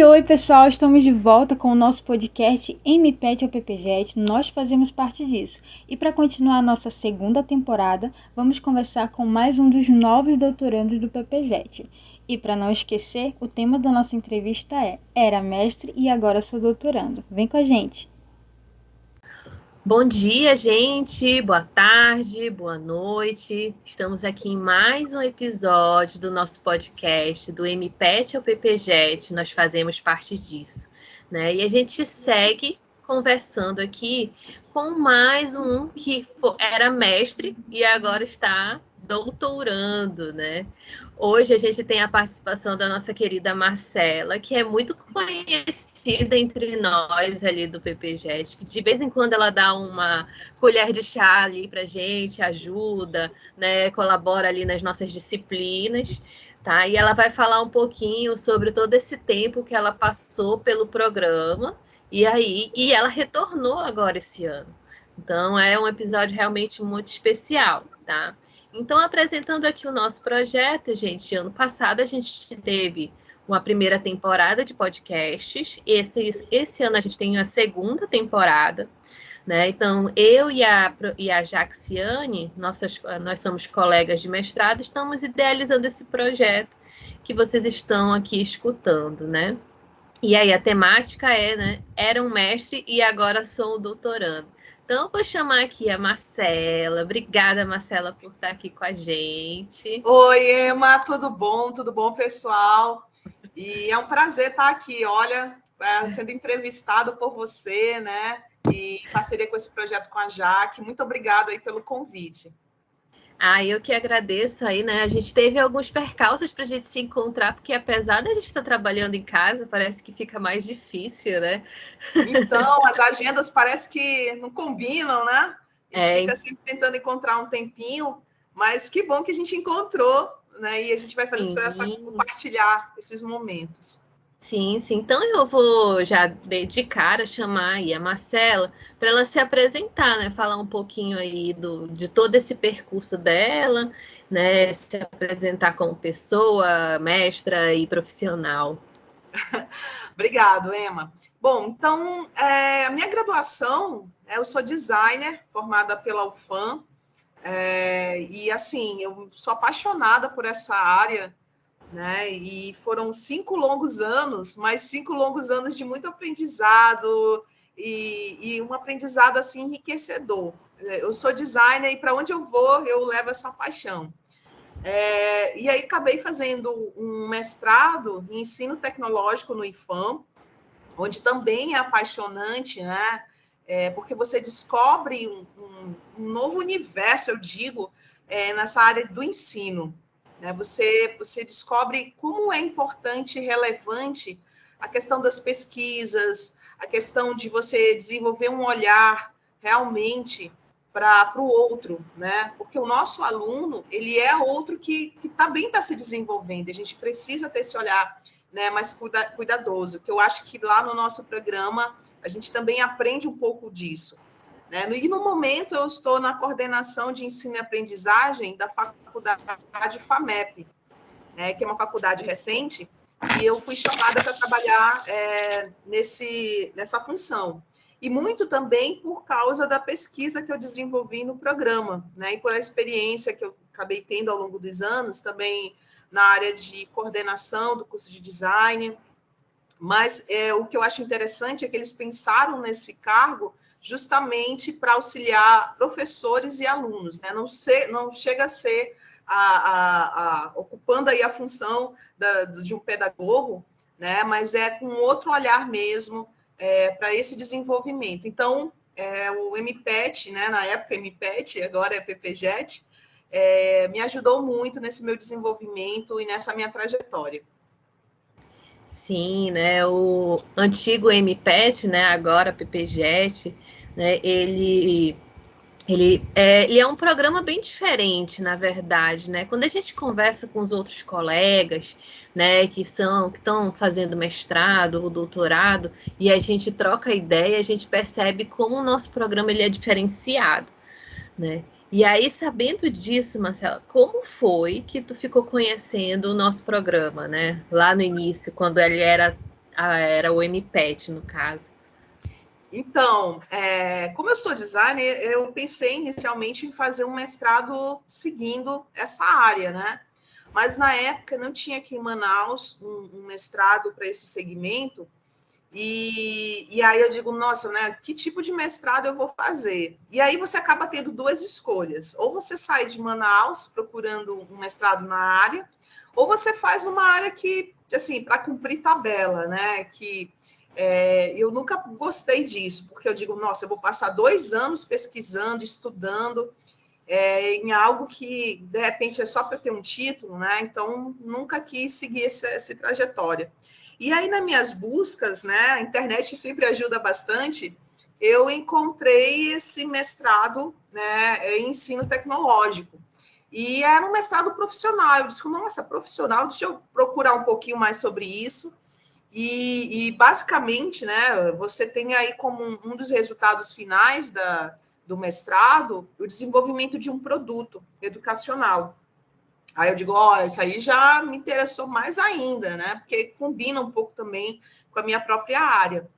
Oi, oi, pessoal! Estamos de volta com o nosso podcast MPET ao PPJet. Nós fazemos parte disso. E para continuar a nossa segunda temporada, vamos conversar com mais um dos novos doutorandos do PPJet. E para não esquecer, o tema da nossa entrevista é Era mestre e agora sou doutorando. Vem com a gente! Bom dia, gente. Boa tarde, boa noite. Estamos aqui em mais um episódio do nosso podcast do MPET ao PPJet. Nós fazemos parte disso, né? E a gente segue conversando aqui com mais um que era mestre e agora está doutorando, né? Hoje a gente tem a participação da nossa querida Marcela, que é muito conhecida entre nós ali do PPGET, que de vez em quando ela dá uma colher de chá ali para gente, ajuda, né? Colabora ali nas nossas disciplinas, tá? E ela vai falar um pouquinho sobre todo esse tempo que ela passou pelo programa e aí e ela retornou agora esse ano. Então é um episódio realmente muito especial, tá? Então, apresentando aqui o nosso projeto, gente, ano passado a gente teve uma primeira temporada de podcasts. Esse, esse ano a gente tem a segunda temporada. Né? Então, eu e a, e a Jaxiane, nossas, nós somos colegas de mestrado, estamos idealizando esse projeto que vocês estão aqui escutando, né? E aí a temática é, né? Era um mestre e agora sou um doutorando. Então, vou chamar aqui a Marcela. Obrigada, Marcela, por estar aqui com a gente. Oi, Emma, tudo bom? Tudo bom, pessoal? E é um prazer estar aqui, olha, é, sendo entrevistado por você, né? E em parceria com esse projeto com a Jaque. Muito obrigada aí pelo convite. Ah, eu que agradeço aí, né? A gente teve alguns percalços para a gente se encontrar, porque apesar da gente estar trabalhando em casa, parece que fica mais difícil, né? Então, as agendas parece que não combinam, né? A gente é, fica sempre tentando encontrar um tempinho, mas que bom que a gente encontrou, né? E a gente vai fazer essa, compartilhar esses momentos. Sim, sim. Então eu vou já de cara chamar aí a Marcela para ela se apresentar, né? Falar um pouquinho aí do, de todo esse percurso dela, né? Se apresentar como pessoa, mestra e profissional. Obrigado, Emma. Bom, então é, a minha graduação, é, eu sou designer, formada pela UFAM, é, e assim, eu sou apaixonada por essa área né? E foram cinco longos anos, mas cinco longos anos de muito aprendizado e, e um aprendizado assim enriquecedor. Eu sou designer e para onde eu vou eu levo essa paixão. É, e aí acabei fazendo um mestrado em ensino tecnológico no IFAM, onde também é apaixonante, né? É, porque você descobre um, um, um, novo universo, eu digo, é, nessa área do ensino. Né? Você, você descobre como é importante e relevante a questão das pesquisas, a questão de você desenvolver um olhar realmente para o outro, né? Porque o nosso aluno, ele é outro que, que também está se desenvolvendo. A gente precisa ter esse olhar né, mais cuida, cuidadoso, que eu acho que lá no nosso programa a gente também aprende um pouco disso. Né? E no momento eu estou na coordenação de ensino e aprendizagem da faculdade FAMEP, né? que é uma faculdade recente, e eu fui chamada para trabalhar é, nesse, nessa função. E muito também por causa da pesquisa que eu desenvolvi no programa, né? e por a experiência que eu acabei tendo ao longo dos anos, também na área de coordenação do curso de design. Mas é, o que eu acho interessante é que eles pensaram nesse cargo justamente para auxiliar professores e alunos, né? não, ser, não chega a ser a, a, a, ocupando aí a função da, de um pedagogo, né? mas é com outro olhar mesmo é, para esse desenvolvimento. Então, é, o MPET, né? na época MPET, agora é PPJET, é, me ajudou muito nesse meu desenvolvimento e nessa minha trajetória. Sim, né? O antigo MPET, né? Agora PPJET, né? Ele ele é, ele é um programa bem diferente, na verdade, né? Quando a gente conversa com os outros colegas, né, que são que estão fazendo mestrado ou doutorado, e a gente troca ideia, a gente percebe como o nosso programa ele é diferenciado, né? E aí, sabendo disso, Marcela, como foi que tu ficou conhecendo o nosso programa, né? Lá no início, quando ele era era o MPET, no caso? Então, é, como eu sou designer, eu pensei inicialmente em fazer um mestrado seguindo essa área, né? Mas na época não tinha aqui em Manaus um, um mestrado para esse segmento. E, e aí eu digo, nossa, né? Que tipo de mestrado eu vou fazer? E aí você acaba tendo duas escolhas. Ou você sai de Manaus procurando um mestrado na área, ou você faz uma área que, assim, para cumprir tabela, né? Que é, eu nunca gostei disso, porque eu digo, nossa, eu vou passar dois anos pesquisando, estudando é, em algo que de repente é só para ter um título, né? Então nunca quis seguir essa, essa trajetória. E aí nas minhas buscas, né? A internet sempre ajuda bastante. Eu encontrei esse mestrado, né, em ensino tecnológico. E era um mestrado profissional. Eu disse, nossa, profissional, deixa eu procurar um pouquinho mais sobre isso. E, e basicamente, né, você tem aí como um, um dos resultados finais da, do mestrado o desenvolvimento de um produto educacional. Aí eu digo, olha, isso aí já me interessou mais ainda, né? Porque combina um pouco também com a minha própria área.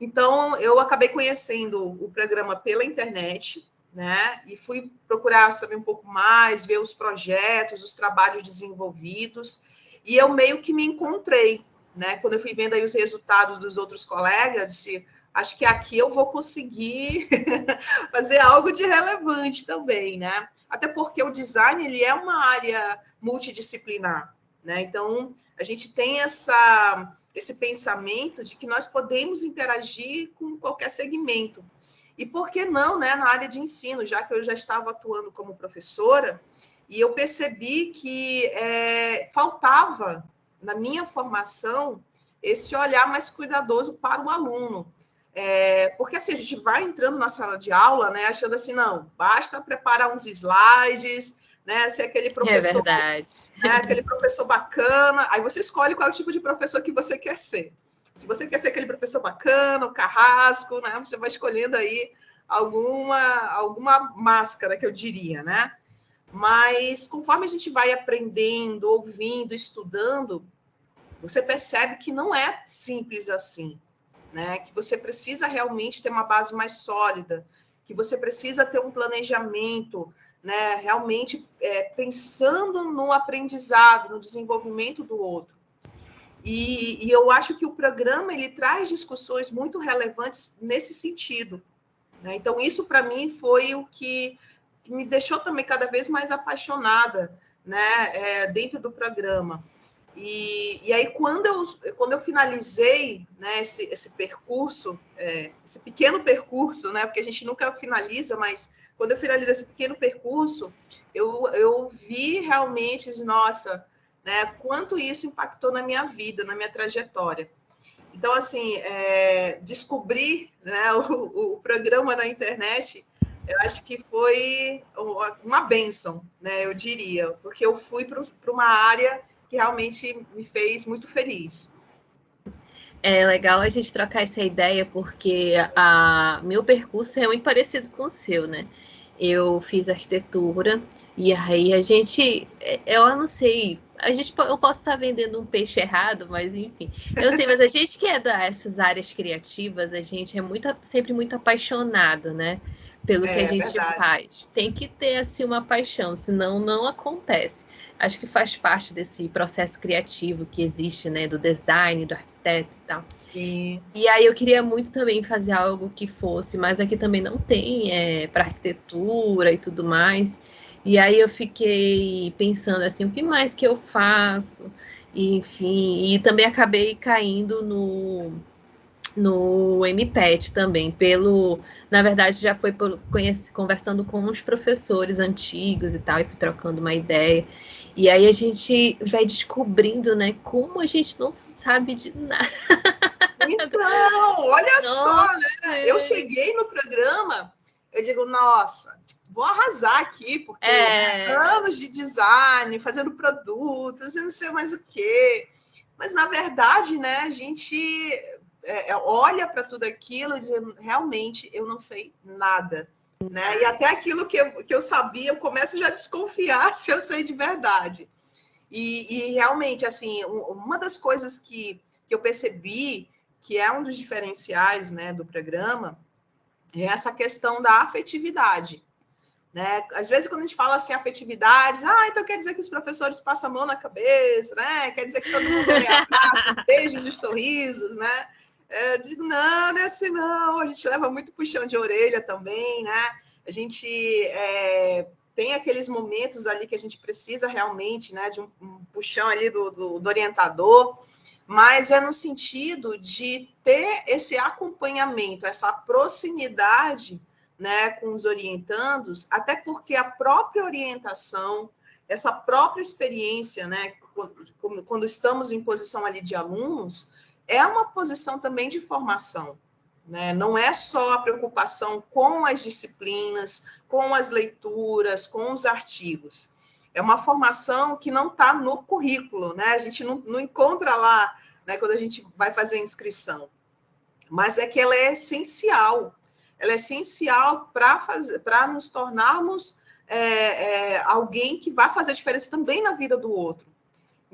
Então, eu acabei conhecendo o programa pela internet, né? E fui procurar saber um pouco mais, ver os projetos, os trabalhos desenvolvidos, e eu meio que me encontrei né? Quando eu fui vendo aí os resultados dos outros colegas, eu disse, acho que aqui eu vou conseguir fazer algo de relevante também, né? Até porque o design ele é uma área multidisciplinar, né? Então a gente tem essa esse pensamento de que nós podemos interagir com qualquer segmento. E por que não, né, na área de ensino, já que eu já estava atuando como professora, e eu percebi que é, faltava na minha formação, esse olhar mais cuidadoso para o aluno. É, porque assim, a gente vai entrando na sala de aula, né, achando assim, não, basta preparar uns slides, né, ser aquele é professor. É verdade. Né, aquele professor bacana. Aí você escolhe qual é o tipo de professor que você quer ser. Se você quer ser aquele professor bacana, o carrasco, né, você vai escolhendo aí alguma, alguma máscara, que eu diria, né? Mas conforme a gente vai aprendendo, ouvindo, estudando, você percebe que não é simples assim, né? Que você precisa realmente ter uma base mais sólida, que você precisa ter um planejamento, né? Realmente é, pensando no aprendizado, no desenvolvimento do outro. E, e, eu acho que o programa ele traz discussões muito relevantes nesse sentido. Né? Então isso para mim foi o que, me deixou também cada vez mais apaixonada, né? É, dentro do programa. E, e aí, quando eu, quando eu finalizei né, esse, esse percurso, é, esse pequeno percurso, né, porque a gente nunca finaliza, mas quando eu finalizei esse pequeno percurso, eu, eu vi realmente, nossa, né, quanto isso impactou na minha vida, na minha trajetória. Então, assim, é, descobrir né, o, o programa na internet, eu acho que foi uma benção, né, eu diria, porque eu fui para uma área que realmente me fez muito feliz. É legal a gente trocar essa ideia, porque a meu percurso é muito parecido com o seu, né? Eu fiz arquitetura e aí a gente, eu não sei, a gente, eu posso estar vendendo um peixe errado, mas enfim, eu sei, mas a gente que é dessas áreas criativas, a gente é muito, sempre muito apaixonado, né? Pelo é, que a gente verdade. faz. Tem que ter assim uma paixão, senão não acontece acho que faz parte desse processo criativo que existe, né, do design, do arquiteto e tal. Sim. E aí eu queria muito também fazer algo que fosse, mas aqui também não tem é, para arquitetura e tudo mais. E aí eu fiquei pensando assim, o que mais que eu faço? E, enfim, e também acabei caindo no no MPET também, pelo, na verdade já foi por, conhece, conversando com os professores antigos e tal, e fui trocando uma ideia. E aí a gente vai descobrindo, né, como a gente não sabe de nada. Então, olha nossa, só, né? Eu cheguei no programa, eu digo, nossa, vou arrasar aqui, porque é... anos de design, fazendo produtos, eu não sei mais o quê. Mas, na verdade, né, a gente é, é olha para tudo aquilo e diz, realmente, eu não sei nada. Né? E até aquilo que eu, que eu sabia, eu começo já a desconfiar se eu sei de verdade. E, e realmente, assim, uma das coisas que, que eu percebi que é um dos diferenciais né, do programa, é essa questão da afetividade. Né? Às vezes, quando a gente fala assim, afetividades, ah, então quer dizer que os professores passam a mão na cabeça, né? Quer dizer que todo mundo abraça, beijos e sorrisos, né? Eu digo, não, não é assim, não. A gente leva muito puxão de orelha também, né? A gente é, tem aqueles momentos ali que a gente precisa realmente, né, de um, um puxão ali do, do, do orientador, mas é no sentido de ter esse acompanhamento, essa proximidade né, com os orientandos, até porque a própria orientação, essa própria experiência, né, quando, quando estamos em posição ali de alunos, é uma posição também de formação. Né? Não é só a preocupação com as disciplinas, com as leituras, com os artigos. É uma formação que não está no currículo, né? A gente não, não encontra lá né, quando a gente vai fazer a inscrição. Mas é que ela é essencial ela é essencial para nos tornarmos é, é, alguém que vai fazer diferença também na vida do outro.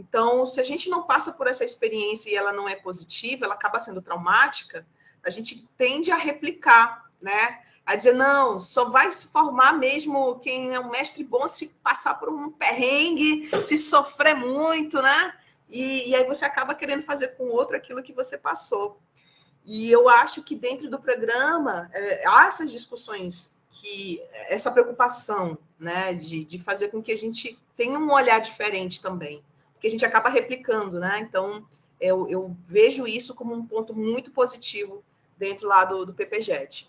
Então, se a gente não passa por essa experiência e ela não é positiva, ela acaba sendo traumática, a gente tende a replicar, né? A dizer, não, só vai se formar mesmo quem é um mestre bom se passar por um perrengue, se sofrer muito, né? E, e aí você acaba querendo fazer com o outro aquilo que você passou. E eu acho que dentro do programa é, há essas discussões, que essa preocupação né, de, de fazer com que a gente tenha um olhar diferente também, que a gente acaba replicando, né? Então, eu, eu vejo isso como um ponto muito positivo dentro lá do, do PPJET.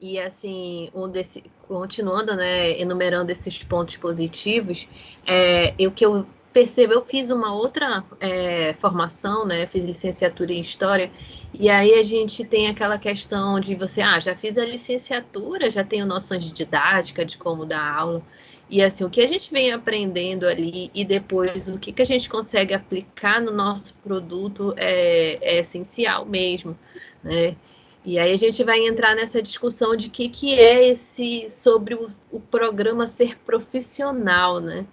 E assim, um desse, continuando, né, enumerando esses pontos positivos, é, o que eu percebo, eu fiz uma outra é, formação, né? Fiz licenciatura em História, e aí a gente tem aquela questão de você, ah, já fiz a licenciatura, já tenho noções de didática, de como dar aula, e assim, o que a gente vem aprendendo ali e depois o que, que a gente consegue aplicar no nosso produto é, é essencial mesmo, né? E aí a gente vai entrar nessa discussão de que, que é esse sobre o, o programa ser profissional, né?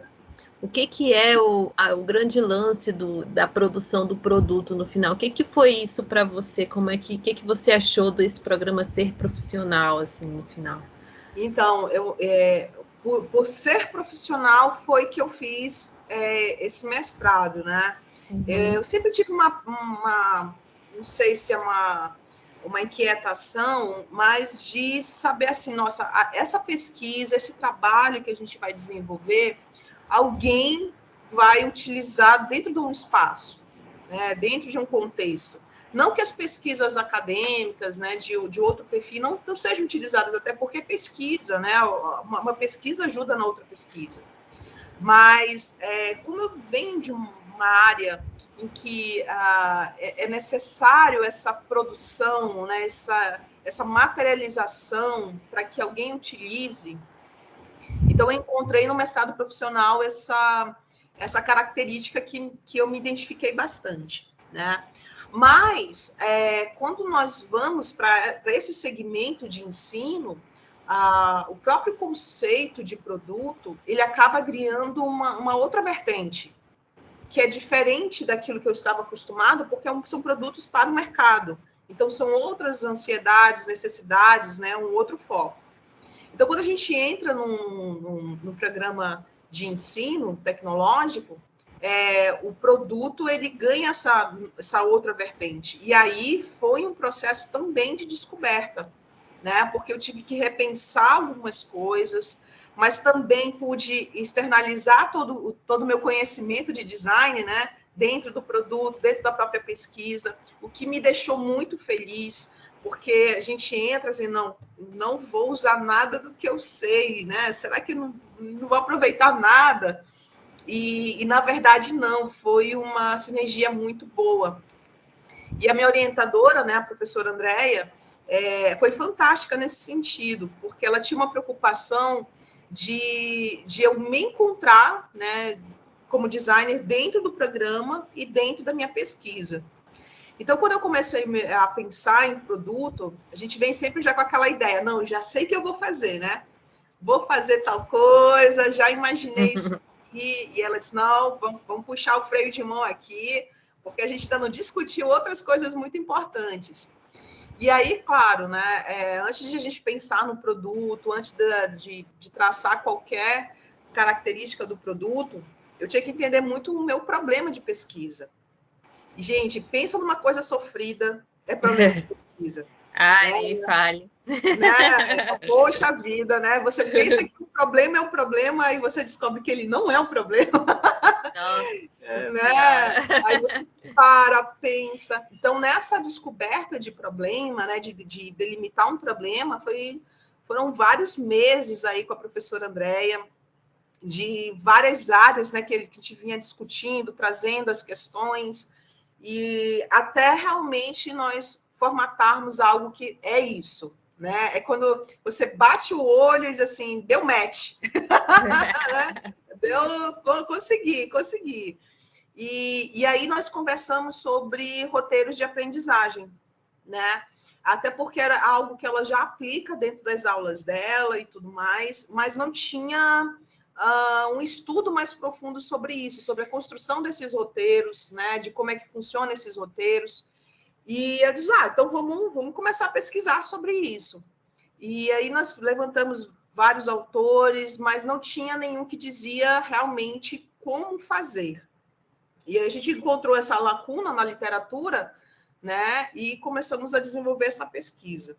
O que, que é o, a, o grande lance do, da produção do produto no final? O que, que foi isso para você? Como é que, que, que você achou desse programa ser profissional assim no final? Então, eu, é, por, por, ser profissional foi que eu fiz é, esse mestrado, né? Uhum. Eu sempre tive uma, uma, não sei se é uma, uma inquietação, mas de saber assim, nossa, essa pesquisa, esse trabalho que a gente vai desenvolver alguém vai utilizar dentro de um espaço, né, dentro de um contexto. Não que as pesquisas acadêmicas, né, de, de outro perfil não, não sejam utilizadas, até porque pesquisa, né, uma, uma pesquisa ajuda na outra pesquisa. Mas, é, como eu venho de uma área em que ah, é, é necessário essa produção, né, essa, essa materialização para que alguém utilize, então, eu encontrei no mestrado profissional essa, essa característica que, que eu me identifiquei bastante, né? Mas, é, quando nós vamos para esse segmento de ensino, a, o próprio conceito de produto, ele acaba criando uma, uma outra vertente, que é diferente daquilo que eu estava acostumado, porque é são produtos para o mercado. Então, são outras ansiedades, necessidades, né, um outro foco. Então, quando a gente entra num, num, num programa de ensino tecnológico, é, o produto ele ganha essa, essa outra vertente. E aí foi um processo também de descoberta, né? Porque eu tive que repensar algumas coisas, mas também pude externalizar todo todo o meu conhecimento de design, né? Dentro do produto, dentro da própria pesquisa, o que me deixou muito feliz, porque a gente entra assim, não, não vou usar nada do que eu sei, né? Será que não, não vou aproveitar nada? E, e, na verdade, não, foi uma sinergia muito boa. E a minha orientadora, né, a professora Andréia, é, foi fantástica nesse sentido, porque ela tinha uma preocupação de, de eu me encontrar, né, como designer dentro do programa e dentro da minha pesquisa. Então, quando eu comecei a pensar em produto, a gente vem sempre já com aquela ideia, não, já sei que eu vou fazer, né? Vou fazer tal coisa, já imaginei isso aqui. E ela disse, não, vamos, vamos puxar o freio de mão aqui, porque a gente ainda não discutiu outras coisas muito importantes. E aí, claro, né, é, antes de a gente pensar no produto, antes de, de, de, traçar qualquer característica do produto, eu tinha que entender muito o meu problema de pesquisa. E, gente, pensa numa coisa sofrida, é problema de pesquisa. Ai, é, fale. Né? Poxa vida, né? Você pensa que o problema é um problema e você descobre que ele não é um problema. Nossa, né? Aí você para, pensa. Então, nessa descoberta de problema, né, de, de delimitar um problema, foi, foram vários meses aí com a professora Andréia, de várias áreas né, que, que a gente vinha discutindo, trazendo as questões, e até realmente nós formatarmos algo que é isso, né? É quando você bate o olho e diz assim, deu match. Né? deu, consegui, consegui. E, e aí nós conversamos sobre roteiros de aprendizagem, né? Até porque era algo que ela já aplica dentro das aulas dela e tudo mais, mas não tinha uh, um estudo mais profundo sobre isso, sobre a construção desses roteiros, né? De como é que funcionam esses roteiros. E eu disse, ah, então vamos, vamos começar a pesquisar sobre isso. E aí nós levantamos vários autores, mas não tinha nenhum que dizia realmente como fazer. E a gente encontrou essa lacuna na literatura, né? E começamos a desenvolver essa pesquisa.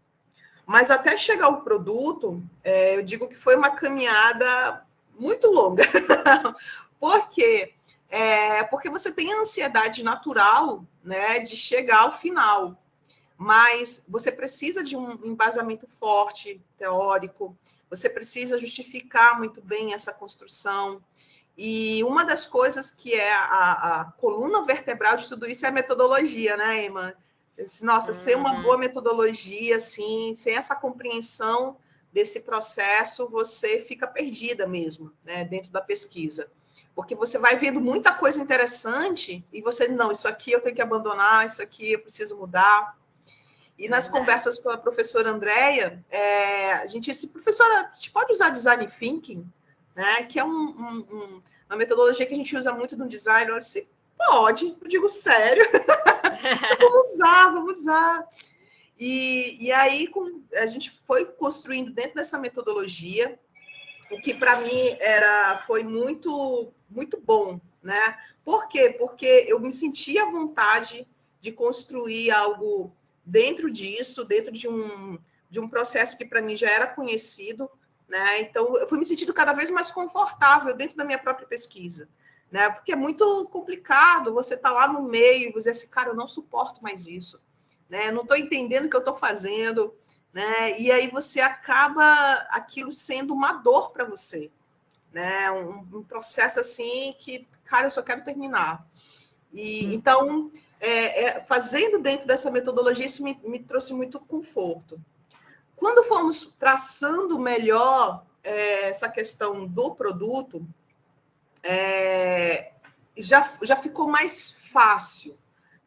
Mas até chegar ao produto, é, eu digo que foi uma caminhada muito longa. Por quê? É, porque você tem a ansiedade natural né, de chegar ao final, mas você precisa de um embasamento forte, teórico, você precisa justificar muito bem essa construção. E uma das coisas que é a, a coluna vertebral de tudo isso é a metodologia, né, Emma? Nossa, uhum. ser uma uhum. boa metodologia, assim, sem essa compreensão desse processo, você fica perdida mesmo, né, dentro da pesquisa porque você vai vendo muita coisa interessante e você, não, isso aqui eu tenho que abandonar, isso aqui eu preciso mudar. E nas conversas com a professora Andréia, é, a gente disse, professora, a gente pode usar design thinking, né? Que é um, um, um, uma metodologia que a gente usa muito no design. Eu disse, pode, eu digo sério. vamos usar, vamos usar. E, e aí com, a gente foi construindo dentro dessa metodologia, o que para mim era foi muito muito bom, né? Por quê? Porque eu me sentia à vontade de construir algo dentro disso, dentro de um, de um processo que para mim já era conhecido, né? Então eu fui me sentindo cada vez mais confortável dentro da minha própria pesquisa, né? Porque é muito complicado você estar tá lá no meio e dizer assim, cara, eu não suporto mais isso, né? Não estou entendendo o que eu estou fazendo, né? E aí você acaba aquilo sendo uma dor para você, né? Um, um, processo assim que, cara, eu só quero terminar. E hum. então, é, é, fazendo dentro dessa metodologia, isso me, me, trouxe muito conforto. Quando fomos traçando melhor é, essa questão do produto, é, já, já ficou mais fácil,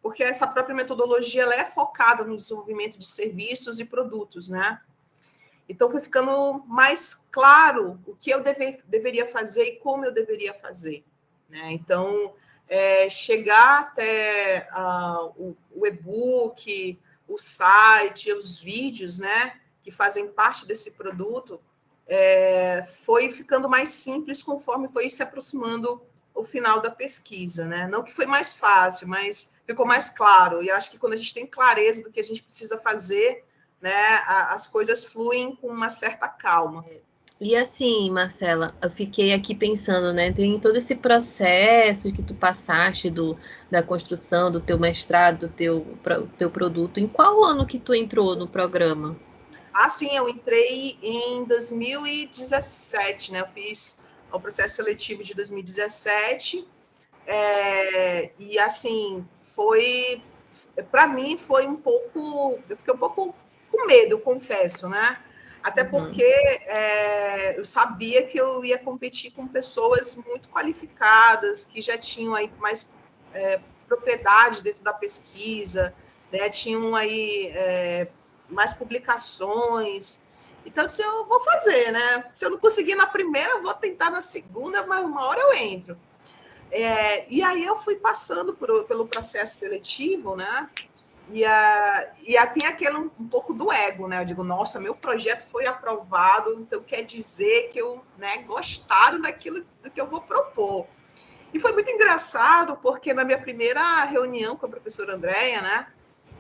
porque essa própria metodologia ela é focada no desenvolvimento de serviços e produtos, né? Então, foi ficando mais claro o que eu deve, deveria fazer e como eu deveria fazer. Né? Então, é, chegar até uh, o, o e-book, o site, os vídeos, né, que fazem parte desse produto, é, foi ficando mais simples conforme foi se aproximando o final da pesquisa, né? Não que foi mais fácil, mas ficou mais claro. E acho que quando a gente tem clareza do que a gente precisa fazer, né, as coisas fluem com uma certa calma. E assim, Marcela, eu fiquei aqui pensando, né? Tem todo esse processo que tu passaste do, da construção do teu mestrado, do teu, pro, teu produto. Em qual ano que tu entrou no programa? Ah, sim, eu entrei em 2017, né? Eu fiz o processo seletivo de 2017. É, e assim, foi. Para mim, foi um pouco. Eu fiquei um pouco com medo, confesso, né? Até uhum. porque é, eu sabia que eu ia competir com pessoas muito qualificadas, que já tinham aí mais é, propriedade dentro da pesquisa, né? tinham aí é, mais publicações. Então, eu disse, eu vou fazer, né? Se eu não conseguir na primeira, eu vou tentar na segunda, mas uma hora eu entro. É, e aí eu fui passando por, pelo processo seletivo, né? E, a, e a, tem aquele um, um, pouco do ego, né? Eu digo, nossa, meu projeto foi aprovado, então quer dizer que eu né, gostaram daquilo do que eu vou propor. E foi muito engraçado, porque na minha primeira reunião com a professora Andréia, né?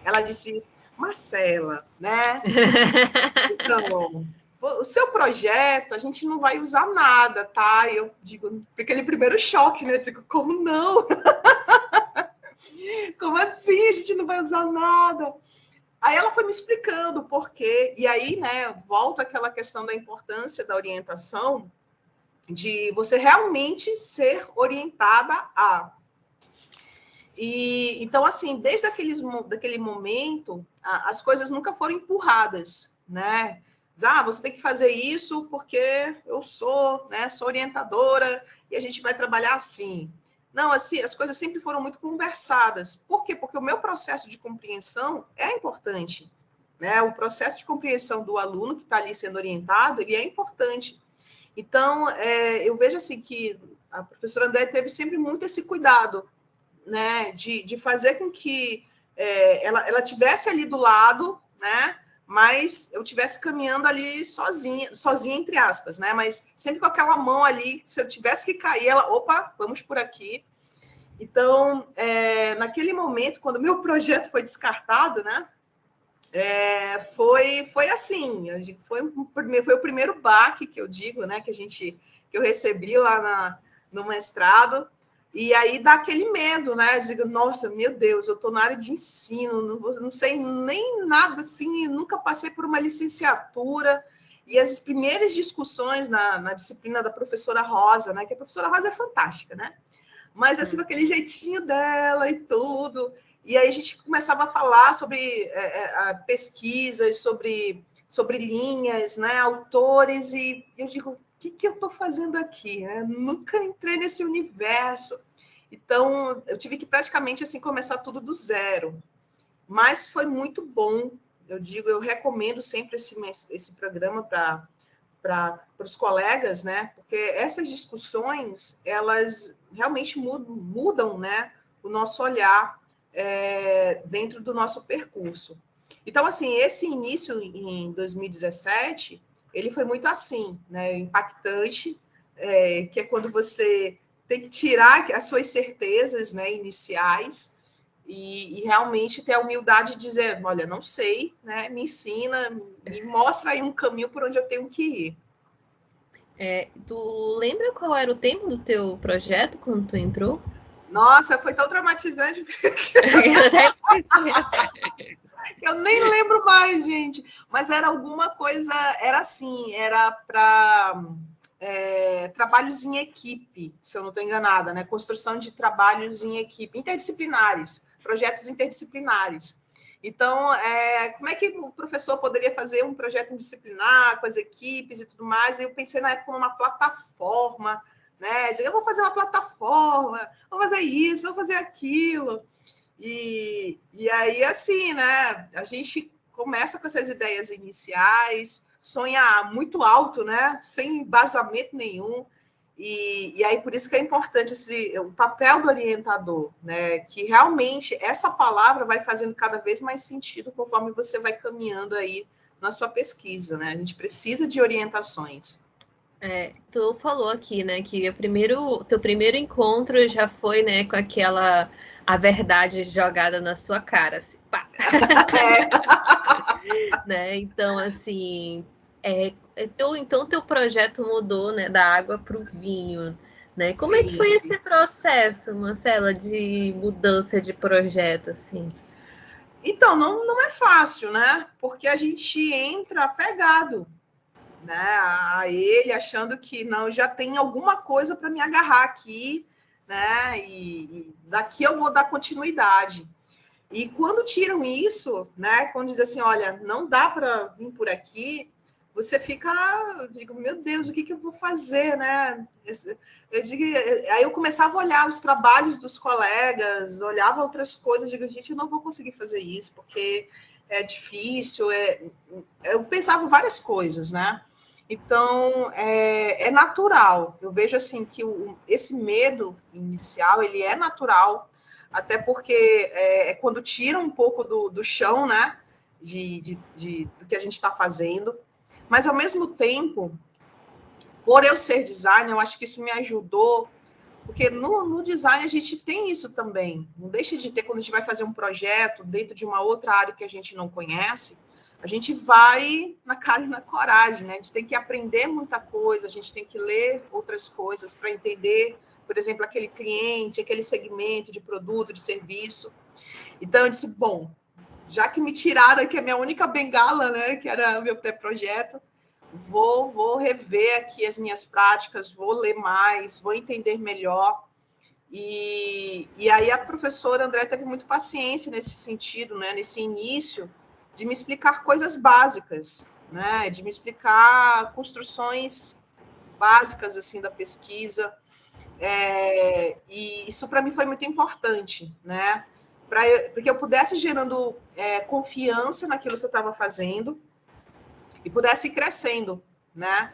Ela disse, Marcela, né? Então, o seu projeto, a gente não vai usar nada, tá? E eu digo, aquele primeiro choque, né? Eu digo, como não? como assim? A gente não vai usar nada. Aí ela foi me explicando o porquê, e aí, né, volta aquela questão da importância da orientação, de você realmente ser orientada a. E então, assim, desde aqueles, daquele momento, as coisas nunca foram empurradas, né? Ah, você tem que fazer isso porque eu sou, né, sou orientadora e a gente vai trabalhar assim. Não, assim, as coisas sempre foram muito conversadas. Por quê? Porque o meu processo de compreensão é importante. Né? O processo de compreensão do aluno que está ali sendo orientado, ele é importante. Então, é, eu vejo assim que a professora André teve sempre muito esse cuidado, né, de, de fazer com que é, ela, ela tivesse ali do lado, né, mas eu tivesse caminhando ali sozinha, sozinha entre aspas, né, mas sempre com aquela mão ali, se eu tivesse que cair, ela, opa, vamos por aqui. Então, é, naquele momento, quando meu projeto foi descartado, né, é, foi, foi assim, foi, foi o primeiro baque que eu digo, né, que a gente que eu recebi lá na, no mestrado, e aí dá aquele medo, né? Digo, nossa, meu Deus, eu estou na área de ensino, não, não sei nem nada assim, nunca passei por uma licenciatura. E as primeiras discussões na, na disciplina da professora Rosa, né? Que a professora Rosa é fantástica, né? Mas assim, com aquele jeitinho dela e tudo. E aí a gente começava a falar sobre é, é pesquisas, sobre, sobre linhas, né, autores, e eu digo, que, que eu estou fazendo aqui? Né? Nunca entrei nesse universo. Então, eu tive que praticamente assim começar tudo do zero. Mas foi muito bom. Eu digo, eu recomendo sempre esse, esse programa para para os colegas, né? Porque essas discussões elas realmente mudam, mudam, né? O nosso olhar é, dentro do nosso percurso. Então, assim, esse início em 2017, ele foi muito assim, né, impactante, é, que é quando você tem que tirar as suas certezas né, iniciais e, e, realmente ter a humildade de dizer, olha, não sei, né, me ensina, me mostra aí um caminho por onde eu tenho que ir. É, tu lembra qual era o tempo do teu projeto quando tu entrou? Nossa, foi tão traumatizante. Eu nem lembro mais, gente. Mas era alguma coisa, era assim, era para é, trabalhos em equipe, se eu não estou enganada, né? Construção de trabalhos em equipe, interdisciplinares, projetos interdisciplinares. Então, é, como é que o professor poderia fazer um projeto disciplinar com as equipes e tudo mais? Eu pensei na época numa plataforma né? Eu vou fazer uma plataforma, vou fazer isso, vou fazer aquilo. E, e aí, assim, né? A gente começa com essas ideias iniciais, sonha muito alto, né? Sem embasamento nenhum. E, e aí, por isso que é importante esse, o papel do orientador, né? Que realmente essa palavra vai fazendo cada vez mais sentido conforme você vai caminhando aí na sua pesquisa, né? A gente precisa de orientações. É, tu falou aqui, né, que o primeiro, teu primeiro encontro já foi, né, com aquela a verdade jogada na sua cara, assim, pá. É. né? Então, assim, é, teu, então teu projeto mudou, né, da água para o vinho, né? Como sim, é que foi sim. esse processo, Marcela, de mudança de projeto, assim? Então, não, não é fácil, né? Porque a gente entra pegado né, a ele, achando que não, já tem alguma coisa para me agarrar aqui, né, e, daqui eu vou dar continuidade. E quando tiram isso, né, quando dizem assim, olha, não dá para vir por aqui, você fica, digo, meu Deus, o que, que eu vou fazer, né? Eu digo, aí eu começava a olhar os trabalhos dos colegas, olhava outras coisas, digo, gente, eu não vou conseguir fazer isso, porque é difícil, é... eu pensava várias coisas, né? Então, é, é, natural. Eu vejo assim que o, esse medo inicial ele é natural, até porque é, é quando tira um pouco do, do chão, né? De, de, de, do que a gente está fazendo. Mas ao mesmo tempo, por eu ser designer, eu acho que isso me ajudou, porque no, no design a gente tem isso também. Não deixa de ter quando a gente vai fazer um projeto dentro de uma outra área que a gente não conhece a gente vai na cara e na coragem, né? A gente tem que aprender muita coisa, a gente tem que ler outras coisas para entender, por exemplo, aquele cliente, aquele segmento de produto, de serviço. Então, eu disse, bom, já que me tiraram aqui a minha única bengala, né, que era o meu pré-projeto, vou, vou rever aqui as minhas práticas, vou ler mais, vou entender melhor. E, e aí a professora André teve muito paciência nesse sentido, né, nesse início, de me explicar coisas básicas, né? De me explicar construções básicas assim da pesquisa. É, e isso para mim foi muito importante, né? Para porque eu pudesse gerando é, confiança naquilo que eu estava fazendo e pudesse ir crescendo, né?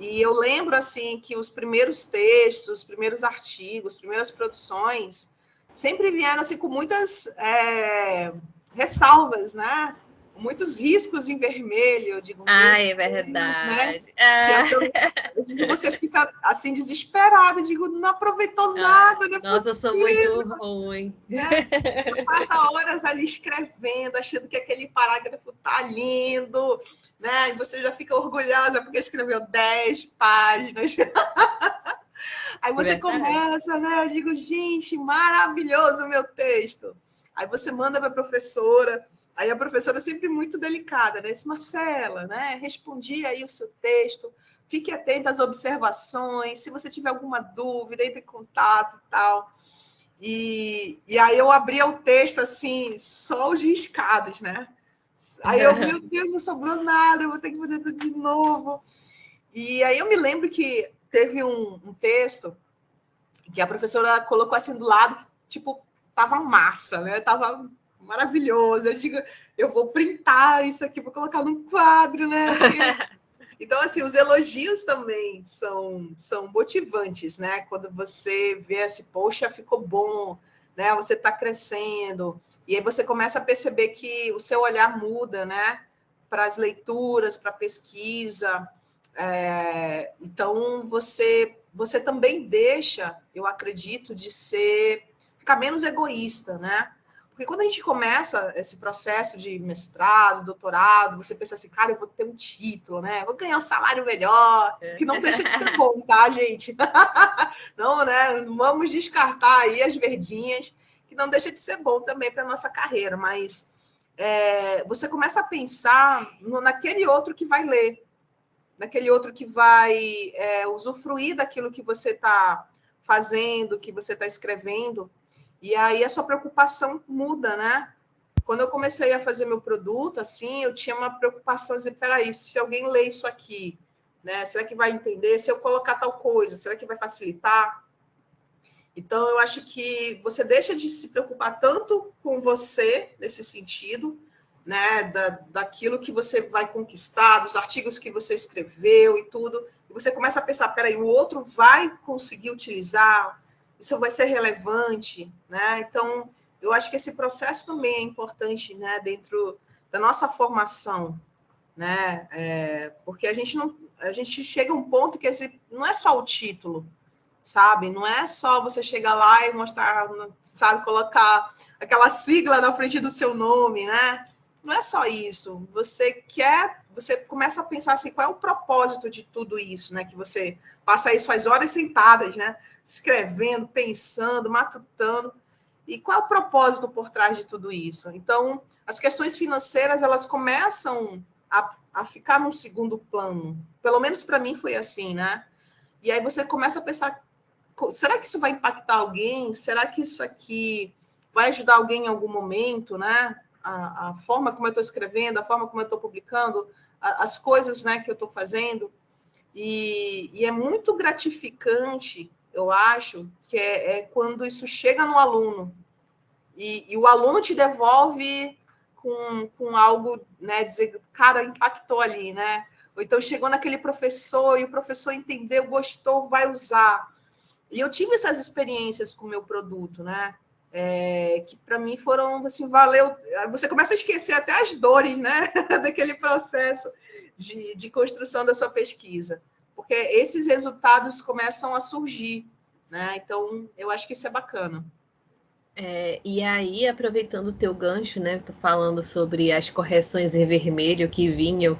E eu lembro assim que os primeiros textos, os primeiros artigos, as primeiras produções sempre vieram assim com muitas é, ressalvas, né? Muitos riscos em vermelho. Eu digo, ah, é verdade. Né? É. você fica assim desesperada, digo, não aproveitou ah, nada. Não é nossa, eu sou muito ruim. Né? Você passa horas ali escrevendo, achando que aquele parágrafo tá lindo, né? E você já fica orgulhosa porque escreveu 10 páginas. Aí você verdade. começa, né? Eu digo, gente, maravilhoso o meu texto. Aí você manda para a professora, Aí a professora sempre muito delicada, né? Disse, Marcela, né? Respondi aí o seu texto, fique atenta às observações, se você tiver alguma dúvida, entre em contato e tal. E, e aí eu abria o texto assim, só os riscados, né? Aí eu, meu Deus, não sobrou nada, eu vou ter que fazer tudo de novo. E aí eu me lembro que teve um, um texto que a professora colocou assim do lado, tipo, tava massa, né? Tava maravilhoso. Eu digo, eu vou printar isso aqui, vou colocar num quadro, né? Então, assim, os elogios também são, são motivantes, né? Quando você vê assim, poxa, ficou bom, né? Você está crescendo. E aí você começa a perceber que o seu olhar muda, né? Para as leituras, para a pesquisa. É... Então, você, você também deixa, eu acredito, de ser ficar menos egoísta, né? Porque quando a gente começa esse processo de mestrado, doutorado, você pensa assim, cara, eu vou ter um título, né? Vou ganhar um salário melhor, é. que não deixa de ser bom, tá, gente? não, né? Vamos descartar aí as verdinhas, que não deixa de ser bom também para nossa carreira, mas é, você começa a pensar no, naquele outro que vai ler, naquele outro que vai é, usufruir daquilo que você está fazendo, que você está escrevendo. E aí a sua preocupação muda, né? Quando eu comecei a fazer meu produto, assim, eu tinha uma preocupação de, peraí, se alguém lê isso aqui, né? Será que vai entender? Se eu colocar tal coisa, será que vai facilitar? Então, eu acho que você deixa de se preocupar tanto com você, nesse sentido, né, da, daquilo que você vai conquistar, dos artigos que você escreveu e tudo, e você começa a pensar, peraí, o outro vai conseguir utilizar, isso vai ser relevante, né? Então, eu acho que esse processo também é importante, né, dentro da nossa formação, né? É, porque a gente não, a gente chega a um ponto que esse, não é só o título, sabe? Não é só você chegar lá e mostrar, sabe, colocar aquela sigla na frente do seu nome, né? Não é só isso. Você quer, você começa a pensar assim, qual é o propósito de tudo isso, né? Que você passa aí suas horas sentadas, né? escrevendo, pensando, matutando. E qual é o propósito por trás de tudo isso? Então, as questões financeiras elas começam a, a ficar num segundo plano. Pelo menos para mim foi assim, né? E aí você começa a pensar: será que isso vai impactar alguém? Será que isso aqui vai ajudar alguém em algum momento, né? A, a forma como eu estou escrevendo, a forma como eu estou publicando, as coisas né, que eu estou fazendo. E, e é muito gratificante eu acho, que é, é quando isso chega no aluno e, e, o aluno te devolve com, com algo, né, dizer, cara, impactou ali, né? ou então chegou naquele professor e o professor entendeu, gostou, vai usar. E eu tive essas experiências com o meu produto, né? É, que para mim foram assim, valeu. Você começa a esquecer até as dores, né? Daquele processo de, de construção da sua pesquisa, porque esses resultados começam a surgir, né? Então, eu acho que isso é bacana. É, e aí, aproveitando o teu gancho, né? Tô falando sobre as correções em vermelho que vinham.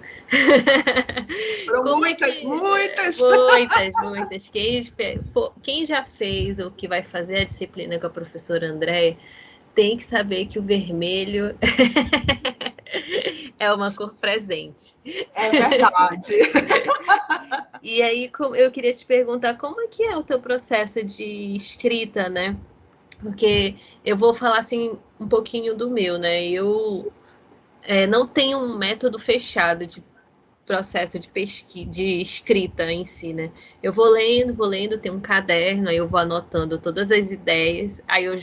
Foram muitas, que... muitas! Muitas, muitas. Quem, quem já fez ou que vai fazer a disciplina com a professora Andréia tem que saber que o vermelho é uma cor presente. É verdade. e aí, eu queria te perguntar como é que é o teu processo de escrita, né? Porque eu vou falar assim um pouquinho do meu, né? Eu é, não tenho um método fechado de processo de pesquisa, de escrita em si, né? Eu vou lendo, vou lendo, tenho um caderno, aí eu vou anotando todas as ideias, aí eu,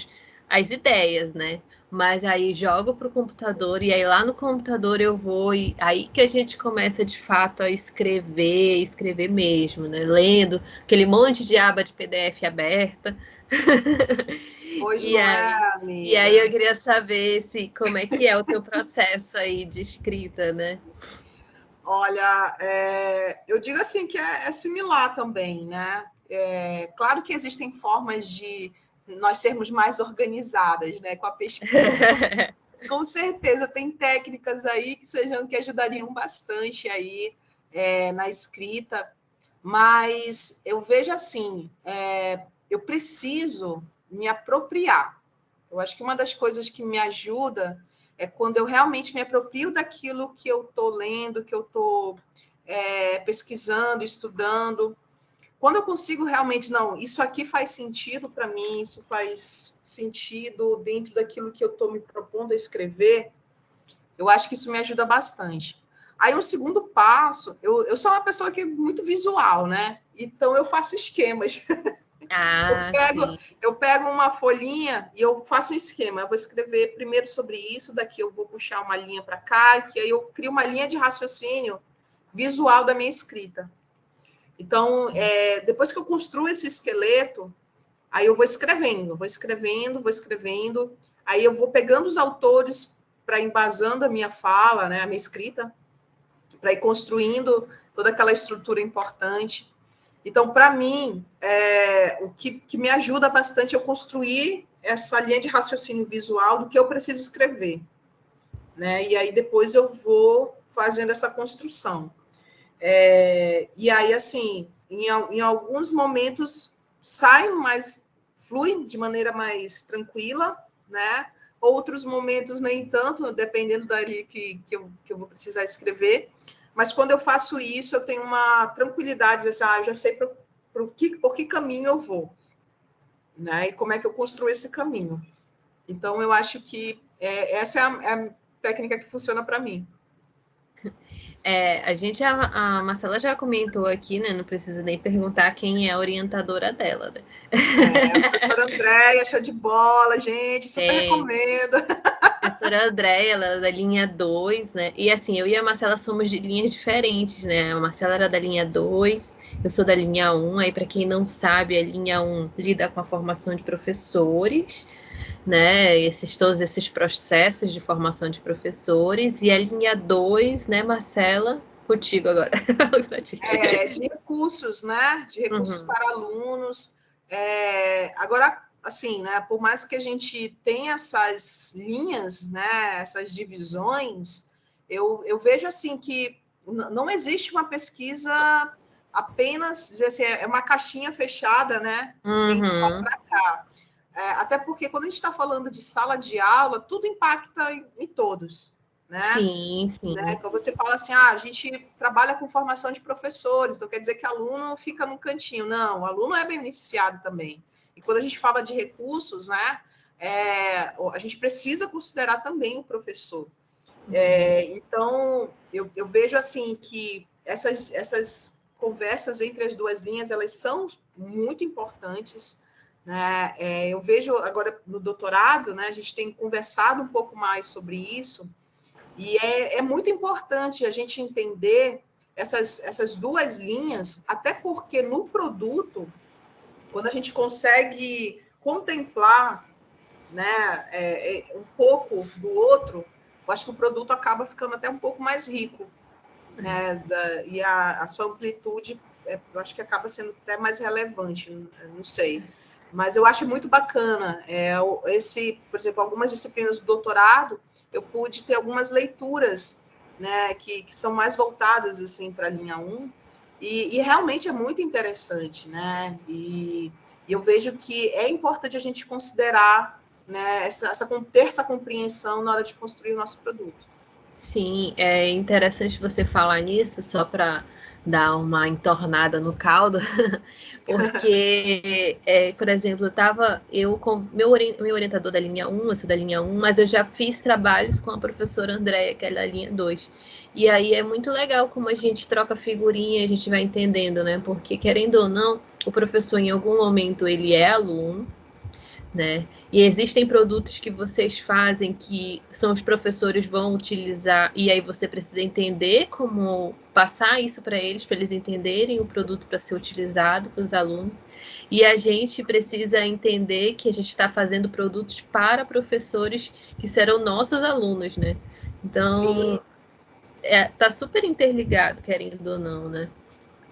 as ideias, né? Mas aí jogo para o computador e aí lá no computador eu vou e aí que a gente começa de fato a escrever, escrever mesmo, né? Lendo aquele monte de aba de PDF aberta. E, aí, é, e aí eu queria saber se como é que é o teu processo aí de escrita, né? Olha, é, eu digo assim que é, é similar também, né? É, claro que existem formas de nós sermos mais organizadas, né, com a pesquisa. com certeza tem técnicas aí que sejam que ajudariam bastante aí é, na escrita, mas eu vejo assim, eu preciso me apropriar. Eu acho que uma das coisas que me ajuda é quando eu realmente me aproprio daquilo que eu estou lendo, que eu estou é, pesquisando, estudando. Quando eu consigo realmente, não, isso aqui faz sentido para mim, isso faz sentido dentro daquilo que eu estou me propondo a escrever, eu acho que isso me ajuda bastante. Aí, o segundo passo, eu, eu sou uma pessoa que é muito visual, né? Então, eu faço esquemas. Ah, eu, pego, eu pego uma folhinha e eu faço um esquema. Eu vou escrever primeiro sobre isso, daqui eu vou puxar uma linha para cá, que aí eu crio uma linha de raciocínio visual da minha escrita. Então, é, depois que eu construo esse esqueleto, aí eu vou escrevendo, vou escrevendo, vou escrevendo, aí eu vou pegando os autores para embasando a minha fala, né, a minha escrita, para ir construindo toda aquela estrutura importante. Então, para mim, é, o que, que me ajuda bastante é eu construir essa linha de raciocínio visual do que eu preciso escrever. Né? E aí depois eu vou fazendo essa construção. É, e aí, assim, em, em alguns momentos sai mais, flui de maneira mais tranquila, né? Outros momentos nem tanto, dependendo dali que, que, eu, que eu vou precisar escrever. Mas quando eu faço isso, eu tenho uma tranquilidade, assim, ah, eu já sei para que, por que caminho eu vou, né? E como é que eu construo esse caminho. Então, eu acho que é, essa é a, é a técnica que funciona para mim. É, a gente, a, a, Marcela já comentou aqui, né? Não precisa nem perguntar quem é a orientadora dela, né? É, a Andréia, show de bola, gente, super é. recomendo. Professora Andréia, ela é da linha 2, né? E assim, eu e a Marcela somos de linhas diferentes, né? A Marcela era da linha 2, eu sou da linha 1. Um. Aí, para quem não sabe, a linha 1 um lida com a formação de professores, né, esses, todos esses processos de formação de professores, e a linha 2, né, Marcela, contigo agora. é, de recursos, né, de recursos uhum. para alunos. É, agora, assim, né, por mais que a gente tenha essas linhas, né, essas divisões, eu, eu vejo, assim, que não existe uma pesquisa apenas, dizer assim, é uma caixinha fechada, né, uhum. só para cá. É, até porque quando a gente está falando de sala de aula, tudo impacta em, em todos. Né? Sim, sim. Né? Então você fala assim, ah, a gente trabalha com formação de professores, então quer dizer que aluno fica num cantinho. Não, o aluno é beneficiado também. E quando a gente fala de recursos, né, é, a gente precisa considerar também o professor. Uhum. É, então, eu, eu, vejo assim que essas, essas conversas entre as duas linhas, elas são muito importantes, né? É, eu vejo agora no doutorado, né, a gente tem conversado um pouco mais sobre isso, e é, é muito importante a gente entender essas, essas duas linhas, até porque no produto, quando a gente consegue contemplar né, é, é, um pouco do outro, eu acho que o produto acaba ficando até um pouco mais rico. Né, da, e a, a, sua amplitude, é, eu acho que acaba sendo até mais relevante, não sei. Mas eu acho muito bacana. É, esse, por exemplo, algumas disciplinas do doutorado, eu pude ter algumas leituras né, que, que são mais voltadas assim para a linha 1, e, e, realmente é muito interessante, né? E, e, eu vejo que é importante a gente considerar né, essa, essa, ter essa compreensão na hora de construir o nosso produto. Sim, é interessante você falar nisso, só para dar uma entornada no caldo, porque, é, por exemplo, eu tava, eu com meu, meu orientador da linha 1, eu sou da linha 1, mas eu já fiz trabalhos com a professora Andréia, que é da linha 2. E aí é muito legal como a gente troca figurinha, a gente vai entendendo, né? Porque, querendo ou não, o professor, em algum momento, ele é aluno, né? E existem produtos que vocês fazem que são os professores vão utilizar e aí você precisa entender como passar isso para eles, para eles entenderem o produto para ser utilizado pelos alunos. E a gente precisa entender que a gente está fazendo produtos para professores que serão nossos alunos, né? Então, é, tá super interligado, querendo ou não, né?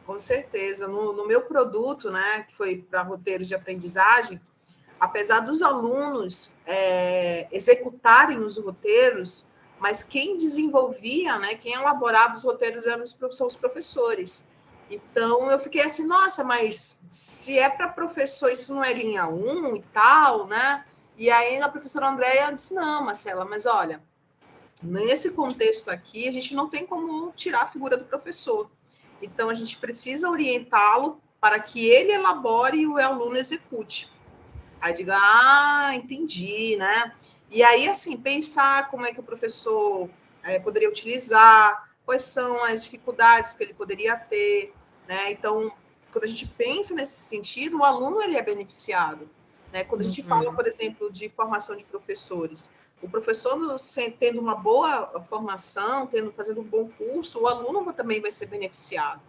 Com certeza. No, no meu produto, né, que foi para roteiros de aprendizagem, apesar dos alunos é, executarem os roteiros, mas quem desenvolvia, né, quem elaborava os roteiros eram os, são os professores. Então eu fiquei assim, nossa, mas se é para professor, isso não é linha 1 e tal, né? E aí a professora Andréia disse: não, Marcela, mas olha, nesse contexto aqui, a gente não tem como tirar a figura do professor. Então a gente precisa orientá-lo para que ele elabore e o aluno execute. Aí diga, ah, entendi, né? E aí, assim, pensar como é que o professor é, poderia utilizar, quais são as dificuldades que ele poderia ter, né? Então, quando a gente pensa nesse sentido, o aluno ele é beneficiado, né? Quando a gente uhum. fala, por exemplo, de formação de professores, o professor tendo uma boa formação, tendo fazendo um bom curso, o aluno também vai ser beneficiado.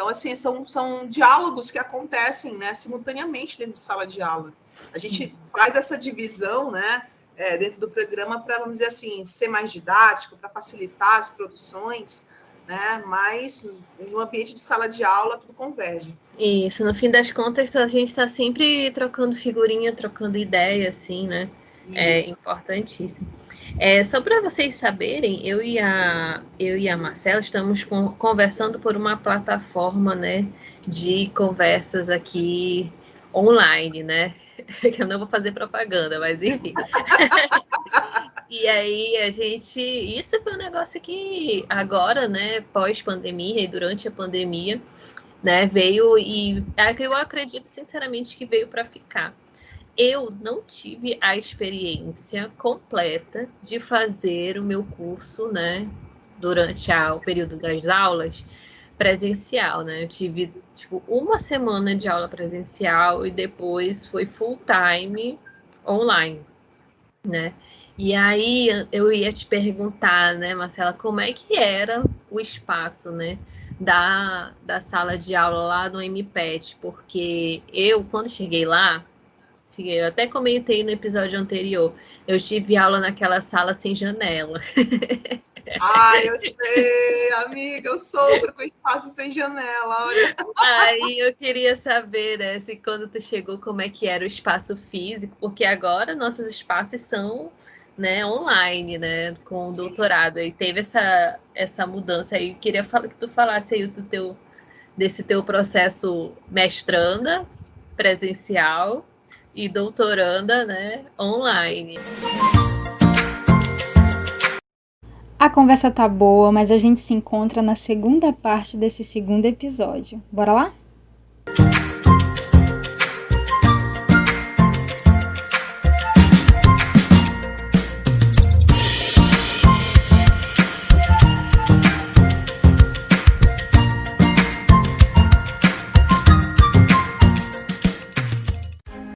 Então, assim, são, são diálogos que acontecem né, simultaneamente dentro de sala de aula. A gente faz essa divisão né, é, dentro do programa para, vamos dizer assim, ser mais didático, para facilitar as produções, né, mas no ambiente de sala de aula tudo converge. Isso, no fim das contas, a gente está sempre trocando figurinha, trocando ideia, assim, né? É importantíssimo. É, só para vocês saberem, eu e a, eu e a Marcela estamos com, conversando por uma plataforma né, de conversas aqui online, né? Que eu não vou fazer propaganda, mas enfim. e aí a gente. Isso foi um negócio que agora, né, pós-pandemia e durante a pandemia, né, veio e é eu acredito sinceramente que veio para ficar eu não tive a experiência completa de fazer o meu curso, né, durante a, o período das aulas presencial, né? Eu tive tipo uma semana de aula presencial e depois foi full time online, né? E aí eu ia te perguntar, né, Marcela, como é que era o espaço, né, da, da sala de aula lá no MPET, porque eu, quando cheguei lá, eu até comentei no episódio anterior. Eu tive aula naquela sala sem janela. Ah, eu sei, amiga, eu sofro com espaço sem janela, olha. Aí eu queria saber, né, se quando tu chegou, como é que era o espaço físico, porque agora nossos espaços são, né, online, né, com o Sim. doutorado. E teve essa, essa mudança aí. Eu queria falar, que tu falasse aí do teu, desse teu processo mestranda, presencial, e doutoranda, né, online. A conversa tá boa, mas a gente se encontra na segunda parte desse segundo episódio. Bora lá?